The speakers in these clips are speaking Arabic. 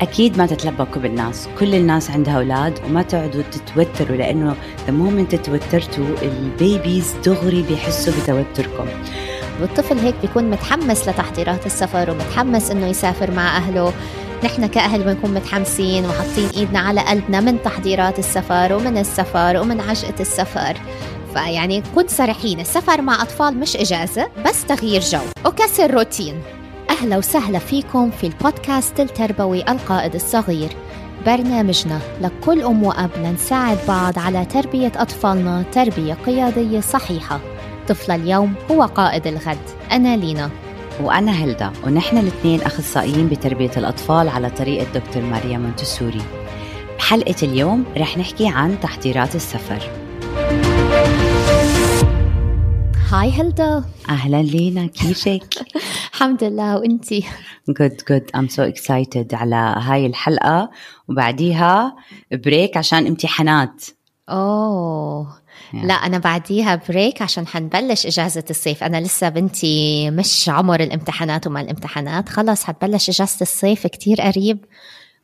أكيد ما تتلبكوا بالناس. كل الناس عندها أولاد وما تقعدوا تتوتروا لأنه the moment توترتوا ال babies دغري بيحسوا بتوتركم. والطفل هيك بيكون متحمس لتحضيرات السفر ومتحمس إنه يسافر مع أهله. نحن كأهل بنكون متحمسين وحاطين إيدنا على قلبنا من تحضيرات السفر ومن السفر ومن عجقة السفر. فيعني كن صريحين السفر مع أطفال مش إجازة بس تغيير جو. وكسر روتين. أهلا وسهلا فيكم في البودكاست التربوي القائد الصغير. برنامجنا لكل أم وأب لنساعد بعض على تربية أطفالنا تربية قيادية صحيحة. طفل اليوم هو قائد الغد. أنا لينا. وأنا هلدا ونحن الاثنين أخصائيين بتربية الأطفال على طريقة دكتور ماريا مونتسوري. بحلقة اليوم رح نحكي عن تحضيرات السفر. Hi هلدا أهلا لينا. كيفك؟ الحمد لله. وإنتي؟ Good good. I'm so excited على هاي الحلقة. وبعديها break عشان امتحانات. أوه. لا أنا بعديها بريك عشان حنبلش إجازة الصيف. أنا لسه بنتي مش عمر الامتحانات وما الامتحانات. خلص حتبلش إجازة الصيف كتير قريب.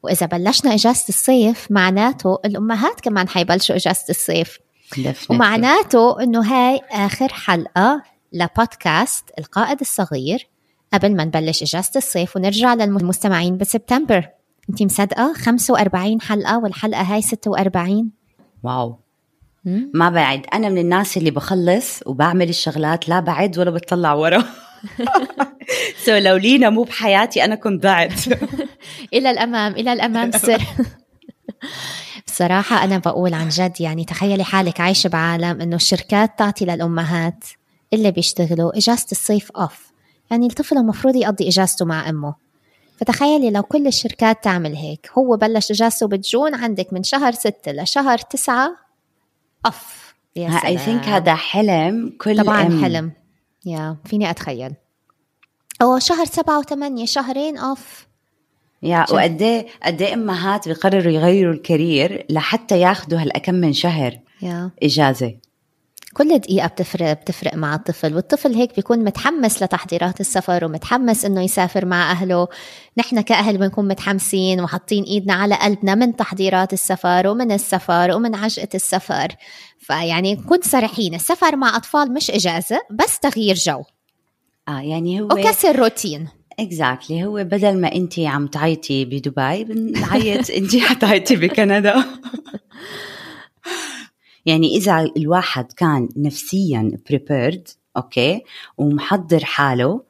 وإذا بلشنا إجازة الصيف معناته الأمهات كمان حيبلشوا إجازة الصيف. ومعناته إنه هاي آخر حلقة لبودكاست القائد الصغير. قبل ما نبلش إجازة الصيف ونرجع للمستمعين بسبتمبر. أنت مصدقة 45 حلقة والحلقة هاي 46 wow. مم. ما بعد. أنا من الناس اللي بخلص وبعمل الشغلات لا بعد ولا بتطلع ورا. so لو لينا مو بحياتي أنا كنت ضعت إلى الأمام إلى الأمام سر. بصراحة أنا بقول عن جد يعني تخيلي حالك عايشة بعالم إنه الشركات تعطي للأمهات اللي بيشتغلوا إجازة الصيف أوف يعني الطفل المفروض يقضي إجازته مع أمه. فتخيلي لو كل الشركات تعمل هيك هو بلش إجازته بجون عندك من شهر ستة لشهر تسعة أوف يا اي. ثينك هذا حلم كل طبعا أم. حلم. يا فيني أتخيل. أو شهر سبعة وثمانية شهرين أوف يا. وقد إيه قد إيه أمهات بيقرروا يغيروا الكارير لحتى ياخذوا هالكم من شهر يا. إجازة. كل دقيقة بتفرق بتفرق مع الطفل والطفل هيك بيكون متحمس لتحضيرات السفر ومتحمس إنه يسافر مع أهله. نحن كأهل بنكون متحمسين وحاطين إيدنا على قلبنا من تحضيرات السفر ومن السفر ومن عجقة السفر. فيعني كن صريحين السفر مع أطفال مش إجازة بس تغيير جو. آه يعني هو وكسر روتين. exactly هو بدل ما انت عم تعيطي بدبي بنعيط انت حتعيطي بكندا. يعني إذا الواحد كان نفسيا prepared أوكي ومحضر حاله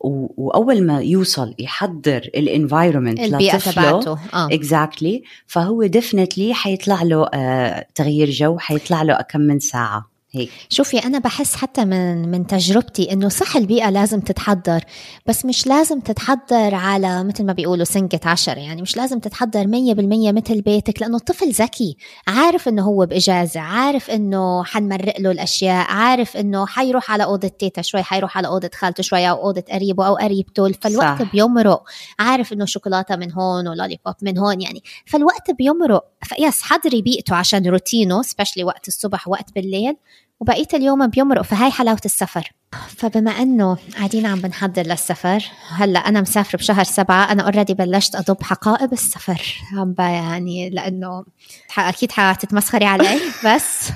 وأول ما يوصل يحضر ال environment البيئة تبعته. exactly فهو definitely حيطلع له آه تغيير جو حيطلع له كم من ساعة. هيك. شوفي أنا بحس حتى من من تجربتي إنه صح البيئة لازم تتحضر بس مش لازم تتحضر على مثل ما بيقولوا سنقة عشرة يعني مش لازم تتحضر مية بالمية مثل بيتك لأنه الطفل ذكي عارف إنه هو بإجازة عارف إنه حنمرق له الأشياء عارف إنه حيروح على أوضة تيتا شوي حيروح على أوضة خالته شوي أو أوضة قريبه أو قريبته فالوقت صح. بيمرق عارف إنه شوكولاتة من هون و lollipop من هون يعني فالوقت بيمرق. ف yes حضري بيئته عشان روتينه especially وقت الصبح وقت بالليل. وبقية اليوم بيمرق فهاي حلاوة السفر. فبما إنه قاعدين عم بنحضر للسفر هلأ أنا مسافره بشهر سبعة. أنا already بلشت أضب حقائب السفر. عم يعني لأنه أكيد حتتمسخري علي بس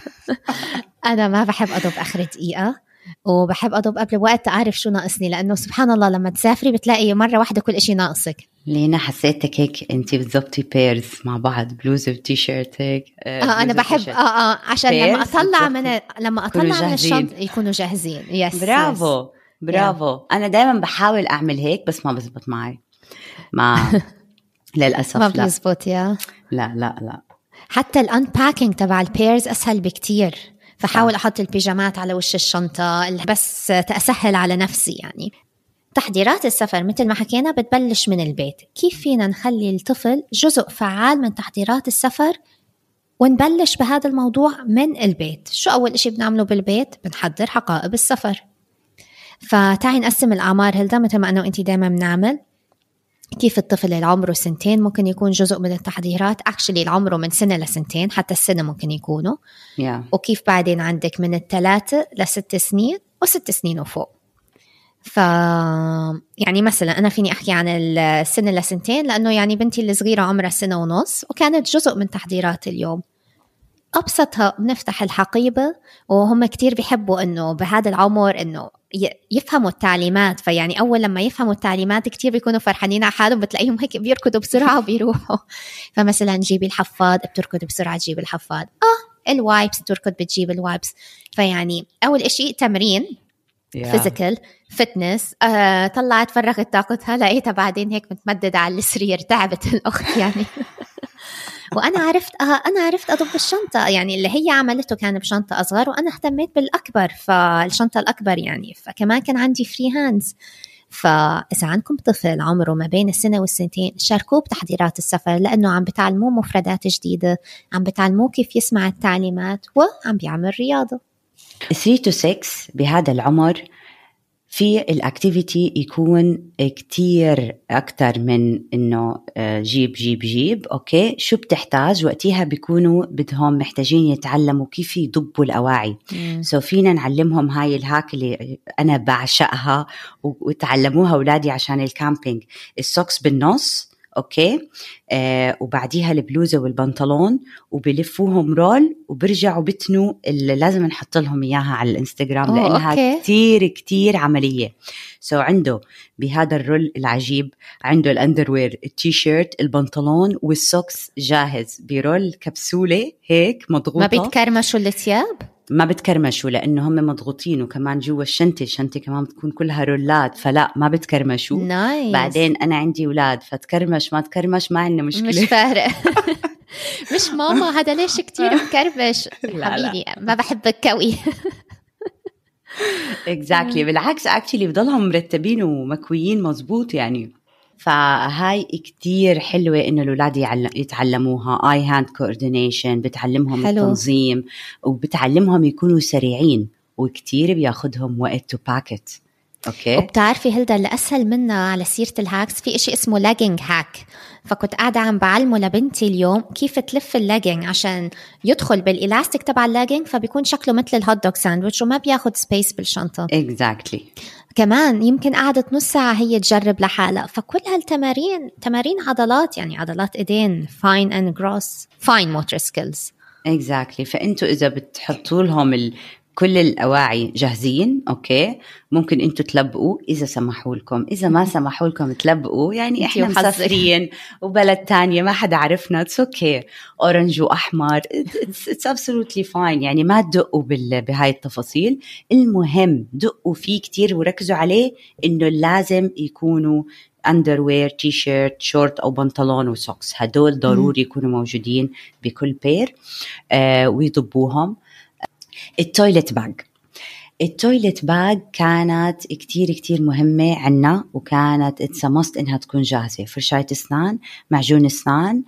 أنا ما بحب أضب آخر دقيقة. وبحب أضب قبل وقت أعرف شو ناقصني لأنه سبحان الله لما تسافري بتلاقي مرة واحدة كل إشي ناقصك. لينا حسيتك هيك انت بتظبطي pairs مع بعض بلوزه وتيشيرت هيك آه أنا بلوزة بحب. آه آه عشان لما أطلع. من لما أطلع من. الشنطة يكونوا جاهزين. yes برافو برافو. أنا دائما بحاول أعمل هيك بس ما بزبط معي. ما للأسف ما لا. بيزبط يا لا لا لا. حتى ال unpacking تبع ال pairs أسهل بكتير. فحاول أحط البيجامات على وش الشنطة بس تأسهل على نفسي يعني. تحضيرات السفر مثل ما حكينا بتبلش من البيت. كيف فينا نخلي الطفل جزء فعال من تحضيرات السفر ونبلش بهذا الموضوع من البيت؟ شو أول إشي بنعمله بالبيت؟ بنحضر حقائب السفر. فتعي نقسم الأعمار هلدا مثل ما أنا وأنتي دايما بنعمل. كيف الطفل اللي عمره سنتين؟ ممكن يكون جزء من التحضيرات. اكشلي اللي عمره من سنة لسنتين حتى السنة ممكن يكونوا. يا وكيف بعدين عندك من الثلاثة لست سنين وست سنين وفوق. ف يعني مثلا أنا فيني أحكي عن السنة لسنتين لأنه يعني بنتي الصغيره عمرها سنة ونص وكانت جزء من تحضيرات اليوم. ابسطها بنفتح الحقيبة وهم كتير بيحبوا إنه بهذا العمر إنه يفهموا التعليمات. فيعني أول لما يفهموا التعليمات كتير بيكونوا فرحانين على حالهم بتلاقيهم هيك بيركضوا بسرعة وبيروحوا. فمثلا جيبي الحفاض بتركض بسرعة تجيب الحفاض. آه ال wipes بتركض بتجيب ال wipes. فيعني أول شيء تمرين physical fitness آه طلعت فرغت طاقتها لقيتها بعدين هيك متمددة على السرير تعبت الأخت يعني. وأنا عرفت آه أنا عرفت اضب الشنطة يعني اللي هي عملته كان بشنطة أصغر وأنا اهتميت بالأكبر فالشنطة الأكبر يعني فكمان كان عندي free hands فإذا عندكم طفل عمره ما بين السنة والسنتين شاركوه بتحضيرات السفر لأنه عم بتعلموه مفردات جديدة عم بتعلموه كيف يسمع التعليمات وعم بيعمل رياضة. 3 to 6 بهذا العمر في ال activity يكون كتير أكتر من إنه آه، جيب جيب جيب أوكي؟ شو بتحتاج؟ وقتها بيكونوا بدهم محتاجين يتعلموا كيف يضبوا الأواعي. so فينا نعلمهم هاي ال hack اللي أنا بعشقها وتعلموها أولادي عشان ال camping ال socks بالنص أوكي؟ آه وبعديها البلوزة والبنطلون وبلفوهم roll وبرجعوا بتنوا اللي لازم نحط لهم إياها على الإنستغرام لأنها أوكي. كتير كتير عملية. so عنده بهذا ال roll العجيب عنده ال underwear ال T-shirt البنطلون وال socks جاهز. ب roll كبسولة هيك مضغوطة. ما بيتكرمشوا الثياب؟ ما بتكرمشوا لأنه هم مضغوطين وكمان جوا الشنطة الشنطة كمان بتكون كلها رولات فلا ما بتكرمشوا. nice. بعدين أنا عندي أولاد فتكرمش ما تكرمش ما عندنا مشكلة. مش فارق. مش ماما هذا ليش كثير مكرمش؟ حبيبي ما بحبك كوي exactly بالعكس actually بضلهم مرتبين ومكويين مزبوط يعني. فهاي كتير حلوة إنه الأولاد يتعلموها. eye hand coordination بتعلمهم حلو. التنظيم وبتعلمهم يكونوا سريعين وكتير بياخدهم وقت to pack it okay وبتعرفي هلا اللي أسهل منها على سيرة ال hacks في إشي اسمه legging hack فكنت قاعدة عم بعلمه لبنتي اليوم كيف تلف اللاجينج عشان يدخل بالإلاستيك تبع اللاجينج فبيكون شكله مثل ال hot dog sandwich وما بياخد space بالشنطة. exactly. كمان يمكن قعدت نص ساعة هي تجرب لحالها. فكل هالتمارين تمارين عضلات يعني عضلات ايدين fine and gross fine motor skills exactly فأنتوا إذا بتحطوا لهم كل الأواعي جاهزين okay؟ ممكن أنتم تلبقوا إذا سمحوا لكم. إذا ما سمحوا لكم تلبقوا يعني إحنا مسافرين وبلد تانية ما حدا عرفنا it's okay orange وأحمر it's absolutely fine يعني ما تدقوا بهاي التفاصيل. المهم دقوا فيه كتير وركزوا عليه إنه لازم يكونوا under t-shirt short أو بنطلون و socks. هدول ضروري يكونوا موجودين بكل pair آه ويضبوهم. ال toilet bag ال toilet bag كانت كتير كتير مهمة عنا وكانت it's must إنها تكون جاهزة. فرشاية أسنان معجون أسنان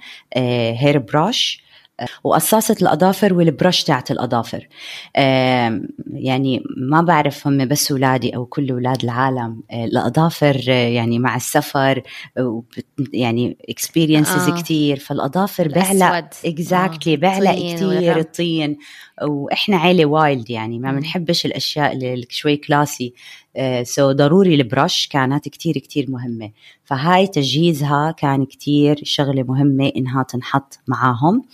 hair brush وقصاصة الأظافر وال brush تاعت الأظافر. يعني ما بعرف هم بس أولادي أو كل أولاد العالم. آه، الأظافر آه، يعني مع السفر يعني experiences آه. كتير. فالأظافر بعلق exactly بعلق كتير الطين. وإحنا عيلة wild يعني ما بنحبش الأشياء اللي شوي كلاسي سو uh, so ضروري ال brush كانت كتير كتير مهمة. فهاي تجهيزها كان كتير شغلة مهمة إنها تنحط معاهم.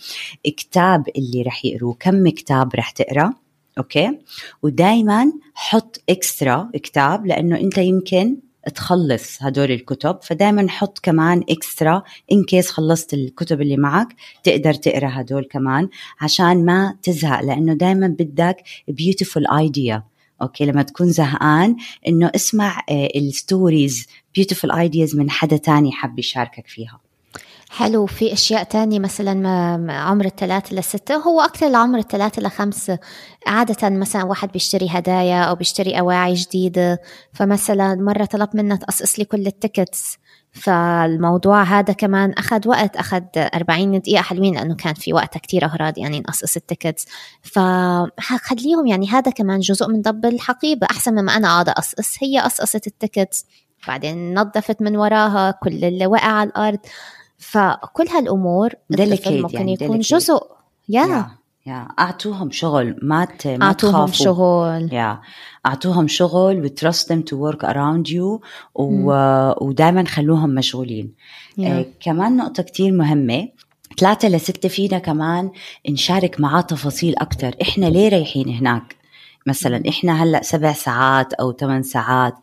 كتاب اللي رح يقروه كم كتاب رح تقرأ؟ okay؟ ودايما حط extra كتاب لأنه أنت يمكن تخلص هدول الكتب. فدائما حط كمان extra in case خلصت الكتب اللي معك تقدر تقرأ هدول كمان عشان ما تزهق. لأنه دائما بدك beautiful idea okay لما تكون زهقان إنه اسمع آه، ال stories beautiful ideas من حدا تاني حب يشاركك فيها. حلو. في أشياء تانية مثلا عمر الثلاثة لستة هو أكثر لعمر الثلاثة لخمسة عادة مثلا واحد بيشتري هدايا أو بيشتري أواعي جديدة. فمثلا مرة طلب منها تقصقص لي كل ال tickets فالموضوع هذا كمان أخذ وقت أخذ 40 دقيقة حلوين لأنه كان في وقت كتير أغراض يعني نقصقص ال tickets فخليهم يعني هذا كمان جزء من ضب الحقيبة. أحسن مما أنا قاعدة أقصقص هي قصقصت ال tickets بعدين نظفت من وراها كل اللي وقع على الأرض. فكل هالأمور ممكن يعني يكون delicate. جزء. يا yeah. yeah. يا أعطوهم شغل ما ما أعطوهم شغل. يا أعطوهم شغل و trust them to work around you و... ودائما خلوهم مشغولين. Yeah. آه كمان نقطة كتير مهمة. ثلاثة لستة فينا كمان نشارك معاه تفاصيل أكتر. إحنا ليه رايحين هناك؟ مثلا إحنا هلأ سبع ساعات أو ثمان ساعات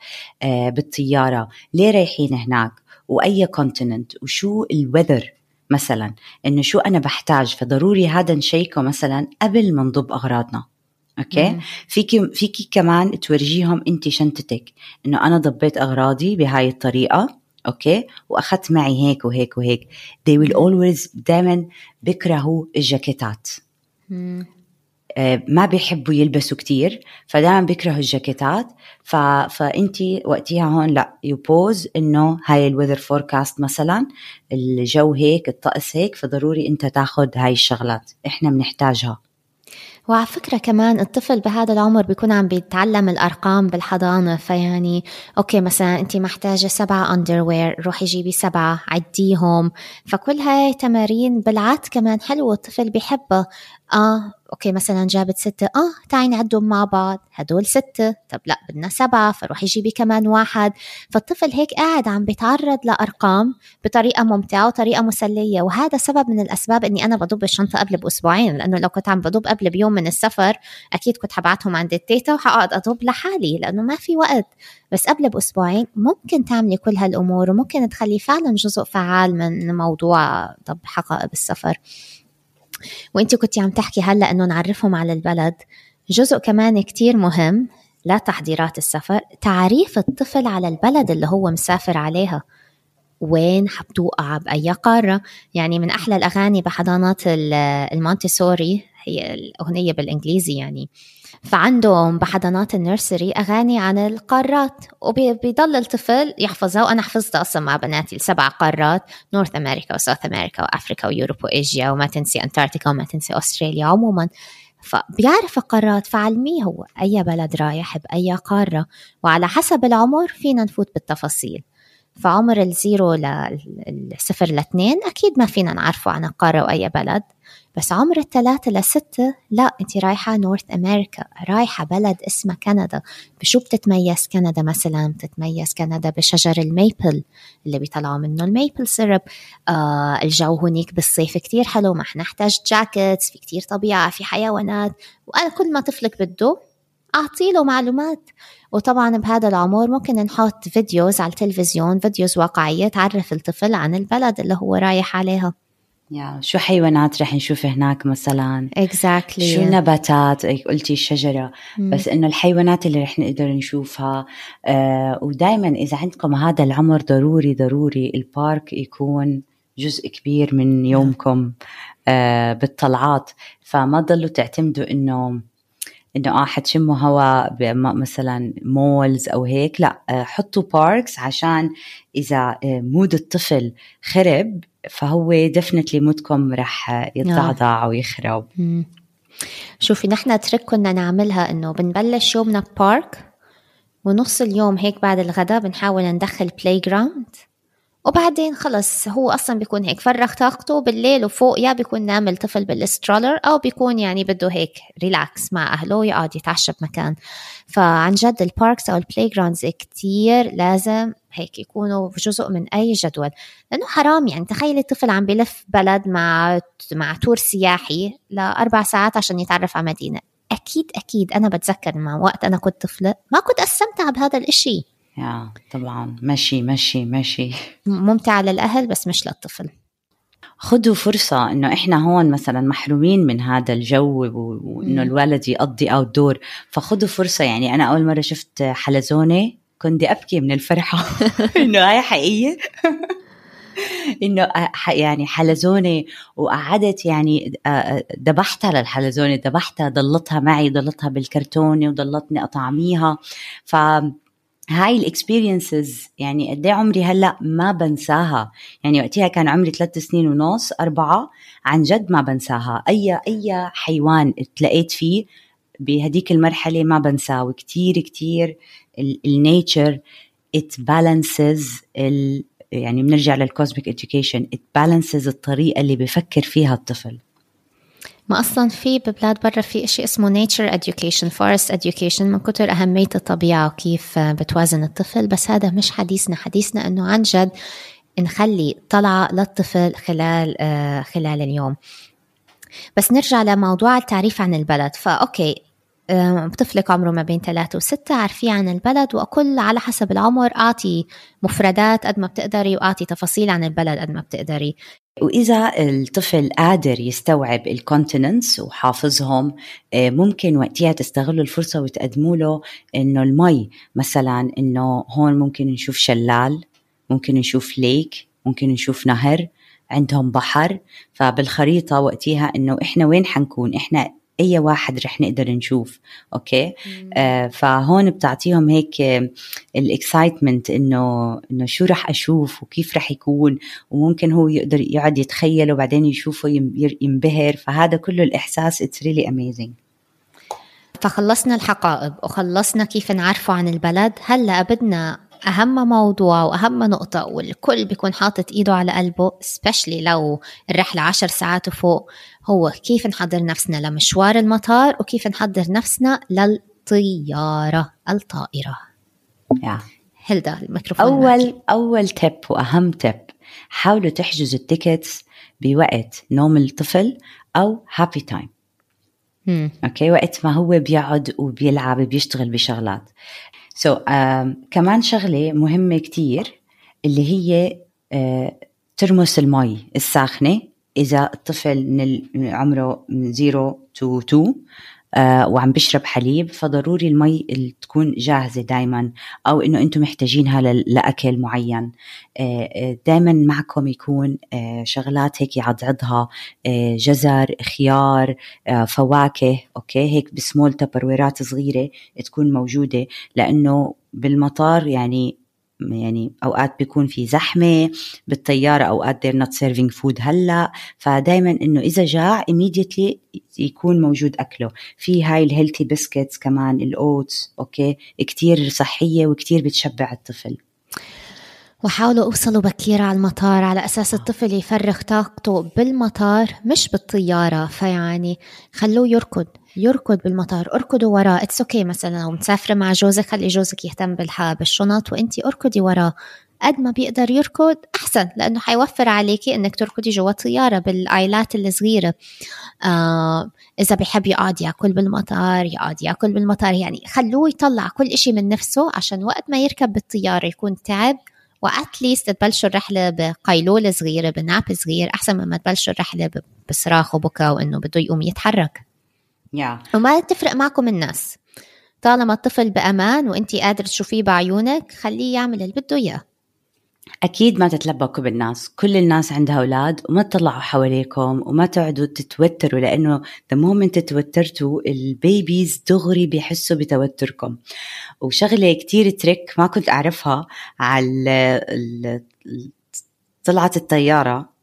آه بالطيارة. ليه رايحين هناك؟ وأي continent وشو ال weather مثلا إنه شو أنا بحتاج. فضروري هذا نشيكه مثلا قبل ما نضب أغراضنا. okay؟ فيكي فيكي كمان تورجيهم انت شنطتك إنه أنا ضبيت أغراضي بهاي الطريقة. okay؟ وأخذت معي هيك وهيك وهيك. They will always دائما بيكرهوا الجاكيتات. ما بيحبوا يلبسوا كتير فدائما بيكرهوا الجاكيتات. ف... فانت وقتها هون لا يبوز إنه هاي ال weather forecast مثلا الجو هيك الطقس هيك فضروري أنت تاخذ هاي الشغلات. إحنا بنحتاجها. وعلى فكرة كمان الطفل بهذا العمر بيكون عم بيتعلم الأرقام بالحضانة فيعني okay مثلا أنت محتاجة سبعة underwear روحي جيبي سبعة عديهم. فكل هاي تمارين بالعاد كمان حلوة الطفل بيحبها. آه okay مثلا جابت ستة آه تعي نعدهم مع بعض. هدول ستة طب لا بدنا سبعة فروحي جيبي كمان واحد. فالطفل هيك قاعد عم بيتعرض لأرقام بطريقة ممتعة وطريقة مسلية. وهذا سبب من الأسباب إني أنا بضب الشنطة قبل بأسبوعين لأنه لو كنت عم بضب قبل بيوم من السفر أكيد كنت حبعتهم عند التيتا وحقعد أضب لحالي لأنه ما في وقت. بس قبل بأسبوعين ممكن تعملي كل هالأمور وممكن تخلي فعلا جزء فعال من موضوع ضب حقائب السفر. وانت كنتي عم تحكي هلا إنه نعرفهم على البلد. جزء كمان كتير مهم لتحضيرات السفر تعريف الطفل على البلد اللي هو مسافر عليها. وين حبتوقع بأي قارة؟ يعني من أحلى الأغاني بحضانات المونتيسوري هي الأغنية بالإنجليزي يعني. فعندهم بحضانات النيرسري أغاني عن القارات وبيضل الطفل يحفظها وأنا حفظتها أصلا مع بناتي السبع قارات North America و South America وأفريكا و Europe و Asia وما تنسي أنتاركتيكا وما تنسي أستراليا عموما. فبيعرف القارات فعلميه هو أي بلد رايح بأي قارة. وعلى حسب العمر فينا نفوت بالتفاصيل. فعمر ال zero للصفر لاثنين أكيد ما فينا نعرفه عن القارة وأي بلد. بس عمر الثلاثة لستة لا أنت رايحة North America رايحة بلد اسمه كندا. بشو بتتميز كندا مثلا؟ بتتميز كندا بشجر ال maple اللي بيطلعوا منه ال maple syrup. آه الجو هناك بالصيف كتير حلو ما نحتاج jackets في كتير طبيعة في حيوانات. وأنا كل ما طفلك بده أعطي له معلومات. وطبعا بهذا العمر ممكن نحط فيديوز على التلفزيون فيديوز واقعية تعرف الطفل عن البلد اللي هو رايح عليها. يا شو حيوانات رح نشوف هناك مثلا؟ Exactly. شو النباتات؟ قلتي الشجرة مم. بس إنه الحيوانات اللي رح نقدر نشوفها آه ودائما إذا عندكم هذا العمر ضروري ضروري ال park يكون جزء كبير من يومكم آه بالطلعات. فما تضلوا تعتمدوا إنه إنه آه حتشموا هواء مثلا malls أو هيك. لا آه حطوا parks عشان إذا mood الطفل خرب فهو دفنتلي مودكم رح يتضعضع ويخرب. شوفي نحن trick كنا نعملها إنه بنبلش يومنا park ونص اليوم هيك بعد الغداء بنحاول ندخل playground وبعدين خلص هو أصلا بيكون هيك فرغ طاقته بالليل وفوق يا بيكون نام الطفل بال stroller أو بيكون يعني بده هيك relax مع أهله يقعد يتعشى بمكان. فعن جد ال parks أو ال playgrounds كتير لازم هيك يكونوا جزء من أي جدول. لأنه حرام يعني تخيلي الطفل عم بلف بلد مع مع تور سياحي لأربع ساعات عشان يتعرف على مدينة. أكيد أكيد أنا بتذكر مع وقت أنا كنت طفلة ما كنت أستمتع بهذا الإشي. يا طبعا. مشي مشي مشي. ممتعة للأهل بس مش للطفل. خذوا فرصة إنه إحنا هون مثلا محرومين من هذا الجو وإنه الولد يقضي أوت دور فخذوا فرصة يعني أنا أول مرة شفت حلزونة كنت أبكي من الفرحة. إنه هاي حقيقية. إنه يعني حلزوني وقعدت يعني ذبحتها للحلزونة ذبحتها ضلتها معي ضلتها بالكرتونة وضلتني أطعميها. ف هاي الاكسبيرينسز يعني قد إيه عمري هلأ ما بنساها. يعني وقتها كان عمري ثلاث سنين ونص أربعة عن جد ما بنساها. اي أي حيوان تلاقيت فيه بهديك المرحلة ما بنساه وكتير كتير ال nature it balances يعني بنرجع لل cosmic education. it balances الطريقة اللي بفكر فيها الطفل. ما أصلا في ببلاد برا في إشي اسمه nature education forest education. من كتر أهمية الطبيعة وكيف بتوازن الطفل. بس هذا مش حديثنا. حديثنا أنه عن جد نخلي طلعة للطفل خلال آه، خلال اليوم. بس نرجع لموضوع التعريف عن البلد. ف okay طفلك عمره ما بين ثلاثة وستة عارفيه عن البلد وأقول على حسب العمر أعطي مفردات قد ما بتقدري وأعطي تفاصيل عن البلد قد ما بتقدري. وإذا الطفل قادر يستوعب الكونتيننتس وحافظهم آه، ممكن وقتها تستغلوا الفرصة وتقدموا له إنه المي مثلا إنه هون ممكن نشوف شلال ممكن نشوف ليك ممكن نشوف نهر. عندهم بحر فبالخريطة وقتها إنه إحنا وين حنكون؟ إحنا أي واحد رح نقدر نشوف okay؟ آه فهون بتعطيهم هيك ال excitement إنه إنه شو رح أشوف وكيف رح يكون وممكن هو يقدر يقعد يتخيل وبعدين يشوفه ينبهر فهذا كله الإحساس it's really amazing فخلصنا الحقائب وخلصنا كيف نعرفه عن البلد. هلأ بدنا أهم موضوع وأهم نقطة والكل بيكون حاطط إيده على قلبه especially لو الرحلة عشر ساعات وفوق هو كيف نحضر نفسنا لمشوار المطار وكيف نحضر نفسنا للطيارة الطائرة yeah. هلدا الميكروفون أول معك. أول tip وأهم tip حاولوا تحجزوا ال tickets بوقت نوم الطفل أو happy time okay وقت ما هو بيقعد وبيلعب بيشتغل بشغلات so so, um, كمان شغلة مهمة كتير اللي هي uh, ترمس المي الساخنة إذا الطفل من عمره من 0 to 2 آه وعم بشرب حليب فضروري المي تكون جاهزة دائما أو إنه أنتم محتاجينها لأكل معين. آه, آه، دائما معكم يكون آه شغلات هيك يعضعضها آه جزر خيار آه فواكه okay؟ هيك ب small Tupperware ات صغيرة تكون موجودة لأنه بالمطار يعني يعني أوقات بيكون في زحمة بالطيارة أوقات they're not serving food هلأ. فدائما إنه إذا جاع immediately يكون موجود أكله. في هاي ال healthy biscuits كمان ال oats okay؟ كتير صحية وكتير بتشبع الطفل. وحاولوا أوصلوا بكير على المطار على أساس الطفل يفرغ طاقته بالمطار مش بالطيارة. فيعني خلوه يركض. يركض بالمطار اركضوا وراه. it's okay okay مثلا لو مسافرة مع جوزك خلي جوزك يهتم بالشنط وانت اركضي وراه. قد ما بيقدر يركض أحسن لأنه حيوفر عليكي إنك تركضي جوا الطيارة بالآيلات الصغيرة. آه إذا بحب يقعد يأكل بالمطار يقعد يأكل بالمطار. يعني خلوه يطلع كل إشي من نفسه عشان وقت ما يركب بالطيارة يكون تعب. و at least تبلشوا الرحلة بقيلوله صغيرة ب nap صغير أحسن مما تبلشوا الرحلة بصراخ وبكى وإنه بده يقوم يتحرك. Yeah. وما تفرق معكم الناس. طالما الطفل بأمان وأنت قادر تشوفيه بعيونك خليه يعمل اللي بده إياه. أكيد ما تتلبكوا بالناس. كل الناس عندها أولاد وما تطلعوا حواليكم وما تقعدوا تتوتروا لأنه the moment توترتوا البيبيز دغري بيحسوا بتوتركم. وشغلة كتير تريك ما كنت أعرفها على طلعت الطيارة.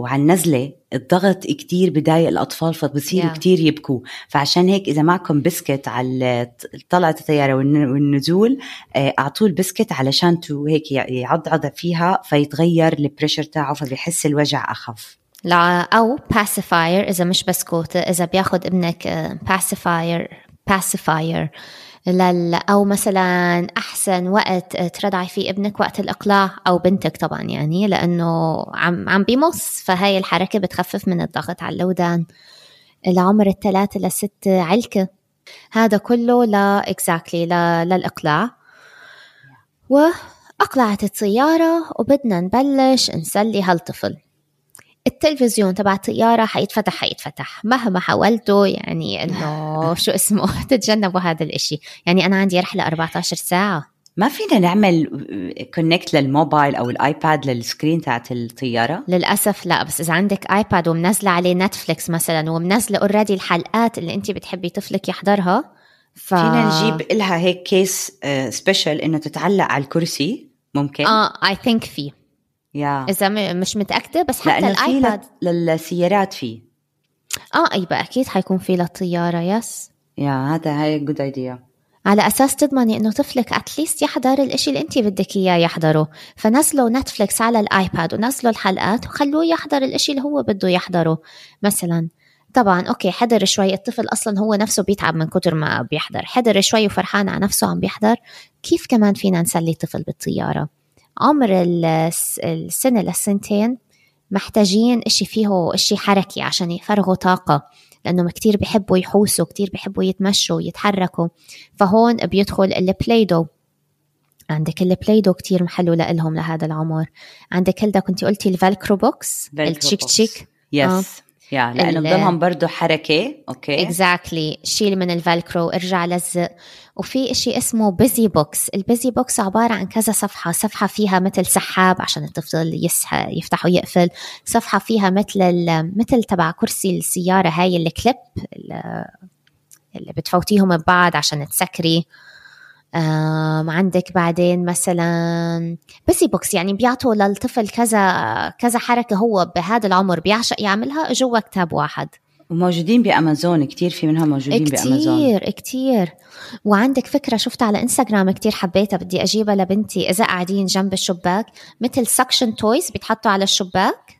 وعلى النزلة الضغط كتير بضايق الأطفال فبصيروا yeah. كتير يبكوا. فعشان هيك إذا معكم بسكت على طلعة الطيارة والنزول آه، أعطوه البسكت علشان to هيك يعضعض فيها فيتغير ال pressure تاعه فبيحس الوجع أخف. لا أو pacifier إذا مش بسكوت إذا بياخد ابنك آه، pacifier pacifier. لل أو مثلا أحسن وقت ترضعي فيه ابنك وقت الإقلاع أو بنتك طبعا يعني لأنه عم عم بيمص فهاي الحركة بتخفف من الضغط على الودان العمر الثلاثة لسه علكة. هذا كله لا exactly للإقلاع. وأقلعت الطيارة وبدنا نبلش نسلي هالطفل. التلفزيون تبع الطيارة حيتفتح حيتفتح. مهما حاولتوا يعني إنه شو اسمه تتجنبوا هذا الإشي. يعني أنا عندي رحلة 14 ساعة. ما فينا نعمل connect للموبايل أو الآيباد لل screen تاعت الطيارة؟ للأسف لا بس إذا عندك آيباد ومنزلة عليه نتفليكس مثلا ومنزلة already الحلقات اللي انت بتحبي طفلك يحضرها ف... فينا نجيب لها هيك كيس special إنه تتعلق على الكرسي ممكن؟ آه I think في. yeah. إذا مش متأكدة بس حتى الآيباد. للسيارات فيه آه يبقى أكيد حيكون في للطيارة yes. yeah هذا هاي good idea على أساس تضمني إنه طفلك at least يحضر الإشي اللي أنت بدك إياه يحضره. فنزلوا نتفليكس على الآيباد ونزلوا الحلقات وخلوه يحضر الإشي اللي هو بده يحضره. مثلا طبعا okay حضر شوي. الطفل أصلا هو نفسه بيتعب من كتر ما بيحضر. حضر شوي وفرحان على نفسه عم بيحضر. كيف كمان فينا نسلي الطفل بالطيارة؟ عمر السنة للسنتين محتاجين إشي فيه إشي حركي عشان يفرغوا طاقة لأنهم كتير بيحبوا يحوسوا كتير بيحبوا يتمشوا ويتحركوا فهون بيدخل ال Play-Doh. عندك ال Play-Doh كتير محلو لإلهم لهذا العمر. عندك هلدا كنت قلتي ال velcro books؟ ال chick chick؟ yes آه. yeah لأنه بضلهم برضه حركة okay exactly exactly. شيل من ال velcro ارجع لزق وفي إشي اسمه busy books ال busy books عبارة عن كذا صفحة صفحة فيها مثل سحاب عشان الطفل يسح يفتح ويقفل. صفحة فيها مثل مثل تبع كرسي السيارة هاي الكليب اللي بتفوتيهم ببعض عشان تسكري. عندك بعدين مثلا busy books يعني بيعطوا للطفل كذا كذا حركة هو بهذا العمر بيعشق يعملها جوا كتاب واحد. وموجودين بأمازون كتير في منها موجودين كتير بأمازون. كتير كتير. وعندك فكرة شفتها على إنستغرام كتير حبيتها بدي أجيبها لبنتي إذا قاعدين جنب الشباك مثل suction toys بيتحطوا على الشباك.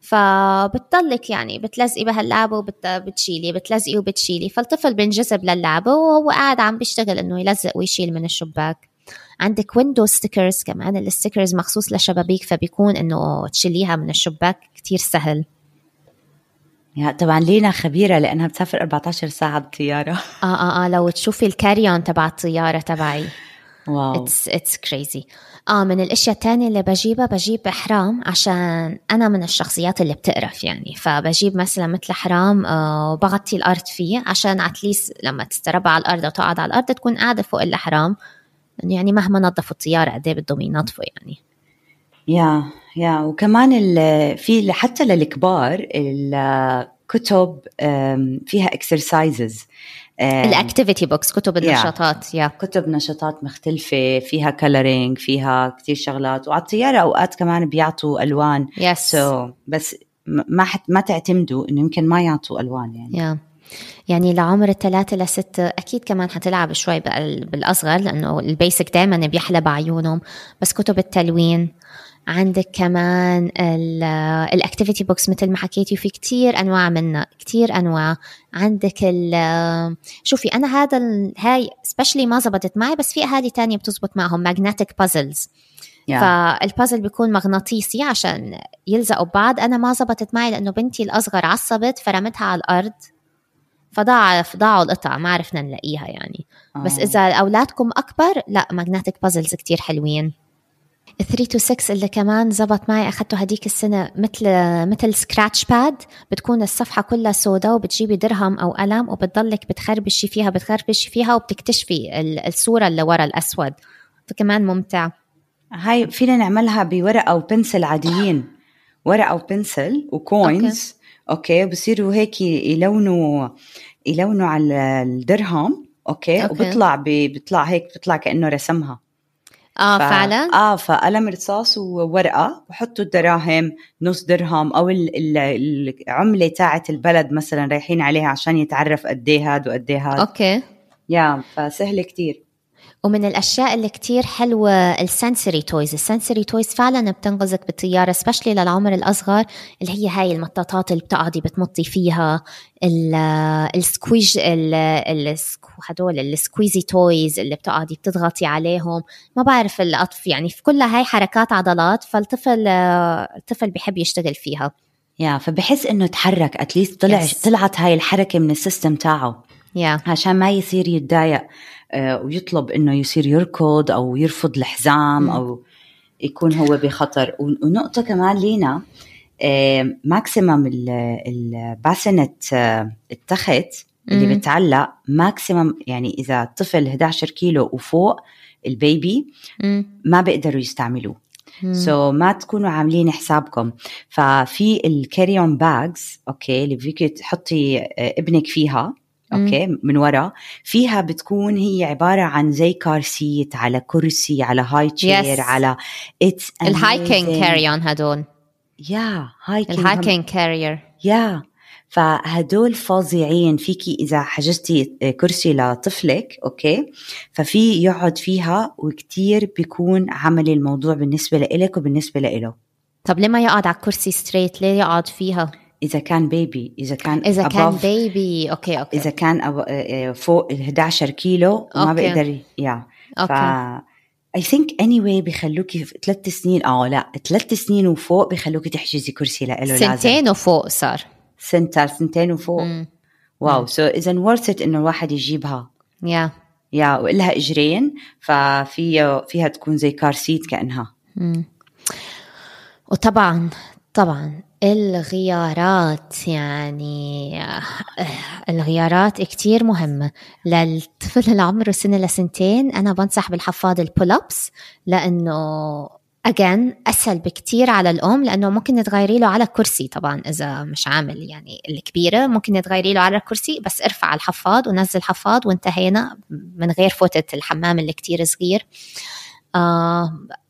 فبتضلك يعني بتلزقي بهاللعبة وبتشيلي بتلزقي وبتشيلي. فالطفل بينجذب للعبة وهو قاعد عم بيشتغل إنه يلزق ويشيل من الشباك. عندك window stickers كمان ال stickers مخصوص لشبابيك فبيكون إنه تشيليها من الشباك كتير سهل. yeah طبعا لينا خبيرة لأنها بتسافر 14 ساعة بالطياره آه آه آه لو تشوفي ال carry-on تبع الطيارة تبعي. wow. it's it's crazy آه من الأشياء الثانية اللي بجيبها بجيب احرام عشان أنا من الشخصيات اللي بتقرف يعني. فبجيب مثلا مثل احرام آه وبغطي الأرض فيه عشان at least لما تستربع على الأرض أو تقعد على الأرض تكون قاعدة فوق الاحرام يعني مهما نظفوا الطيارة قد إيه بدهم ينظفوا يعني. yeah yeah. وكمان في حتى للكبار الكتب فيها exercises ال activity books كتب النشاطات yeah. كتب نشاطات مختلفة فيها coloring فيها كتير شغلات وعلى الطيارة أوقات كمان بيعطوا ألوان yes. so بس ما حت ما تعتمدوا إنه يمكن ما يعطوا ألوان يعني yeah. يعني لعمر الثلاثة لستة أكيد كمان حتلعب شوي بالأصغر لأنه ال basic دائما بيحلى بعيونهم بس كتب التلوين عندك كمان ال activity books مثل ما حكيتي في كتير أنواع منها كتير أنواع. عندك ال شوفي أنا هذا هاي specially ما زبطت معي بس في أهالي تانية بتزبط معهم magnetic puzzles yeah. فالبازل بيكون مغناطيسي عشان يلزقوا ببعض. أنا ما زبطت معي لأنه بنتي الأصغر عصبت فرمتها على الأرض. فضاع ضاعوا القطع ما عرفنا نلاقيها يعني. بس إذا أولادكم أكبر لا magnetic puzzles كتير حلوين. 3 to 6 اللي كمان زبط معي أخذته هديك السنة مثل مثل scratch pad بتكون الصفحة كلها سوداء وبتجيبي درهم أو قلم وبتضلك بتخربشي فيها بتخربشي فيها وبتكتشفي الصورة اللي ورا الأسود. فكمان ممتع. هاي فينا نعملها بورقة و pencil عاديين. ورقة و pencil و coins okay, okay. بصيروا هيك يلونوا يلونوا على الدرهم. okay, okay. وبيطلع بيطلع هيك بيطلع كأنه رسمها. آه ف... فعلا؟ آه فقلم رصاص وورقة وحطوا الدراهم نص درهم أو العملة تاعت البلد مثلا رايحين عليها عشان يتعرف قد إيه هاد وقد إيه هاد. okay. yeah فسهله كتير. ومن الأشياء اللي كتير حلوة ال sensory toys ال sensory toys فعلا بتنقذك بالطيارة specially للعمر الأصغر اللي هي هاي المطاطات اللي بتقعدي بتمطي فيها ال squeeze هدول ال squeezy toys اللي بتقعدي بتضغطي عليهم. ما بعرف الاطف يعني في كلها هاي حركات عضلات فالطفل الطفل بيحب يشتغل فيها. yeah فبحس إنه تحرك at least طلع yes. طلعت هاي الحركة من ال system تاعه. Yeah. عشان ما يصير يتضايق آه، ويطلب إنه يصير يركض أو يرفض الحزام أو يكون هو بخطر. ونقطة كمان لينا maximum ال bassinet آه، التخت اللي بتعلق maximum يعني إذا الطفل 11 كيلو وفوق ال baby ما بيقدروا يستعملوه. so, ما تكونوا عاملين حسابكم. ففي ال carry-on bags okay اللي فيك تحطي آه، ابنك فيها okay من ورا. فيها بتكون هي عبارة عن زي car seat على كرسي على هاي chair yes. على it's ال hiking carry-on هدول. yeah hiking ال hiking carrier yeah فهدول فظيعين. فيكي إذا حجزتي كرسي لطفلك okay ففي يقعد فيها وكتير بيكون عملي الموضوع بالنسبة لإلك وبالنسبة لإله. طب ليه ما يقعد على الكرسي straight ليه يقعد فيها؟ إذا كان baby إذا كان إذا كان baby okay okay. إذا كان آه، فوق ال 11 كيلو ما بيقدر yeah ف I think anyway بخلوكي ثلاث سنين آه لا ثلاث سنين وفوق بخلوكي تحجزي كرسي لإله لازم. سنتين وفوق صار. سنتين سنتين وفوق. مم. wow so اذا worth it إنه الواحد يجيبها. yeah yeah وإلها إجرين ففيها فيها تكون زي car seat كأنها. مم. وطبعا طبعا الغيارات يعني الغيارات كتير مهمة. للطفل اللي عمره سنة لسنتين أنا بنصح بالحفاض البول أبس لأنه أجان أسهل بكتير على الأم لأنه ممكن تغيري له على كرسي طبعا إذا مش عامل يعني الكبيرة. ممكن تغيري له على الكرسي بس ارفع الحفاض ونزل حفاض وانتهينا من غير فوتة الحمام اللي كتير صغير.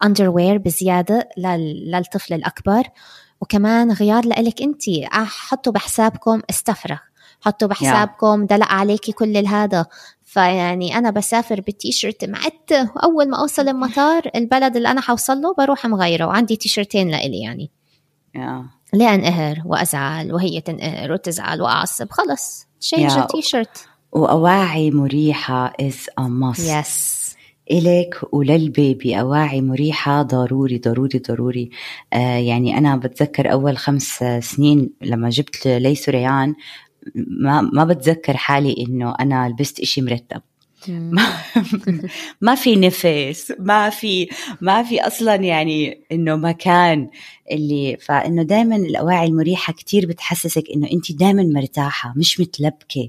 أندروير uh, بزيادة للطفل الأكبر. وكمان غيار لإلك أنت. حطوا بحسابكم استفرغ. حطوا بحسابكم دلق عليكي كل هذا فيعني أنا بسافر بالتيشيرت معت وأول ما أوصل المطار البلد اللي أنا حوصل له بروح مغيرة وعندي تيشيرتين لإلي يعني. yeah. ليه أنقهر وأزعل وهي تنقهر وتزعل وأعصب. خلص change yeah. وأواعي مريحة is a must. Yes. إلك وللبيبي أواعي مريحة ضروري ضروري ضروري. آه يعني أنا بتذكر أول خمس سنين لما جبت لي سريان ما, ما بتذكر حالي إنه أنا لبست إشي مرتب. ما, ما في نفس ما في ما في أصلا يعني إنه مكان اللي فإنه دائما الأواعي المريحة كتير بتحسسك إنه أنت دائما مرتاحة مش متلبكة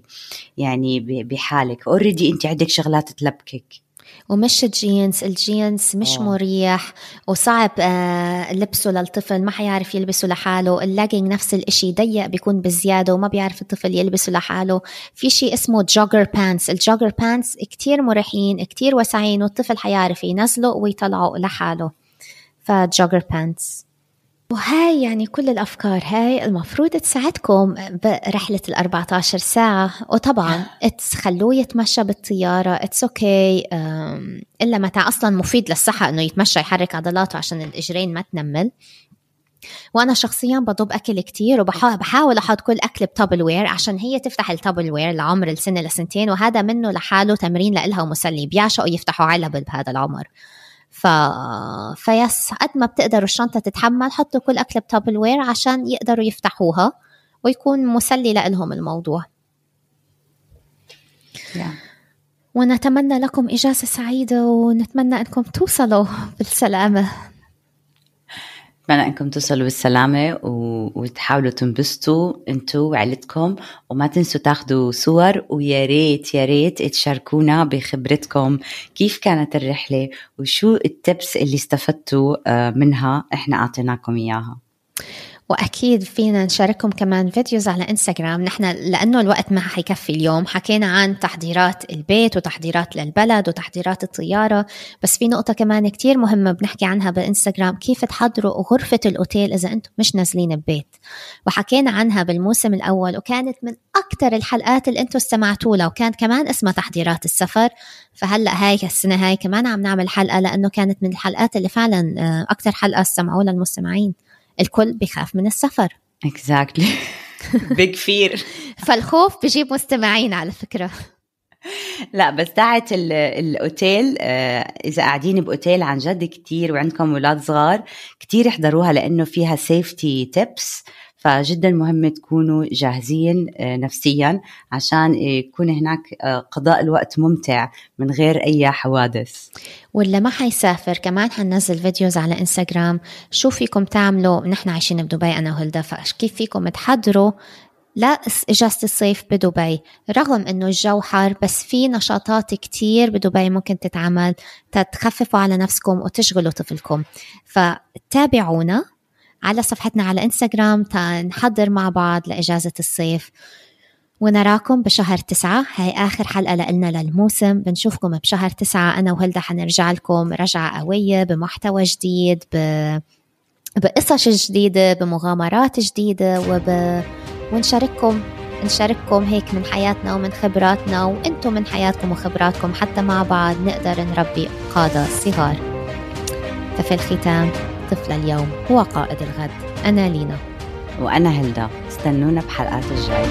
يعني بحالك. اوريدي أنت عندك شغلات تلبكك. ومش الجينز الجينز مش أوه. مريح وصعب آه لبسه للطفل ما حيعرف يلبسه لحاله اللاجينج نفس الإشي ضيق بيكون بزيادة وما بيعرف الطفل يلبسه لحاله. في شيء اسمه jogger pants ال jogger pants كتير مريحين كتير واسعين والطفل حيعرف ينزله ويطلعه لحاله. ف jogger pants وهاي يعني كل الأفكار هاي المفروض تساعدكم برحلة ال 14 ساعة. وطبعا خلوه يتمشى بالطيارة. it's okay. إلا متى أصلا مفيد للصحة إنه يتمشى يحرك عضلاته عشان الإجرين ما تنمل. وأنا شخصيا بضب أكل كتير وبحاول أحط كل أكل ب Tupperware عشان هي تفتح ال Tupperware لعمر السنة لسنتين وهذا منه لحاله تمرين لإلها ومسلي بيعشقوا يفتحوا علب بهذا العمر. ف... ف yes قد ما بتقدروا الشنطة تتحمل حطوا كل أكل ب Tupperware عشان يقدروا يفتحوها ويكون مسلي لهم الموضوع yeah. ونتمنى لكم إجازة سعيدة ونتمنى أنكم توصلوا بالسلامة بتمنى أنكم توصلوا بالسلامة وتحاولوا تنبسطوا أنتوا وعيلتكم وما تنسوا تاخذوا صور ويا ريت يا ريت تشاركونا بخبرتكم كيف كانت الرحلة وشو التبس اللي استفدتوا آه، منها إحنا أعطيناكم إياها. وأكيد فينا نشارككم كمان فيديوز على إنستغرام. نحن لأنه الوقت ما حيكفي اليوم. حكينا عن تحضيرات البيت وتحضيرات للبلد وتحضيرات الطيارة بس في نقطة كمان كتير مهمة بنحكي عنها بالانستغرام كيف تحضروا غرفة الأوتيل إذا أنتم مش نازلين ببيت وحكينا عنها بالموسم الأول وكانت من أكثر الحلقات اللي أنتم استمعتوا لها وكان كمان اسمها تحضيرات السفر. فهلأ هاي السنة هاي كمان عم نعمل حلقة لأنه كانت من الحلقات اللي فعلا آه، أكثر حلقة استمعوا لها المستمعين الكل بيخاف من السفر. exactly big fear فالخوف بجيب مستمعين على فكرة. لا بس تاعت الأوتيل آه، إذا قاعدين بأوتيل عن جد كتير وعندكم أولاد صغار كتير احضروها لأنه فيها safety tips فجدا مهم تكونوا جاهزين آه، نفسيا عشان يكون هناك آه، قضاء الوقت ممتع من غير أي حوادث. واللي ما حيسافر كمان حننزل فيديوز على إنستغرام. شو فيكم تعملوا؟ نحن عايشين بدبي أنا وهلدا فكيف فيكم تحضروا؟ لا إجازة الصيف بدبي. رغم إنه الجو حار بس في نشاطات كتير بدبي ممكن تتعمل. تتخففوا على نفسكم وتشغلوا طفلكم. فتابعونا. على صفحتنا على انستغرام نحضر مع بعض لإجازة الصيف. ونراكم بشهر تسعة. هاي آخر حلقة لنا للموسم. بنشوفكم بشهر تسعة. أنا وهلدا حنرجع لكم رجعة قوية بمحتوى جديد ب... بقصص جديدة بمغامرات جديدة وب... ونشارككم نشارككم هيك من حياتنا ومن خبراتنا وإنتم من حياتكم وخبراتكم حتى مع بعض نقدر نربي قادة صغار. ففي الختام. طفل اليوم هو قائد الغد. أنا لينا. وأنا هلدا. استنونا بحلقات الجاي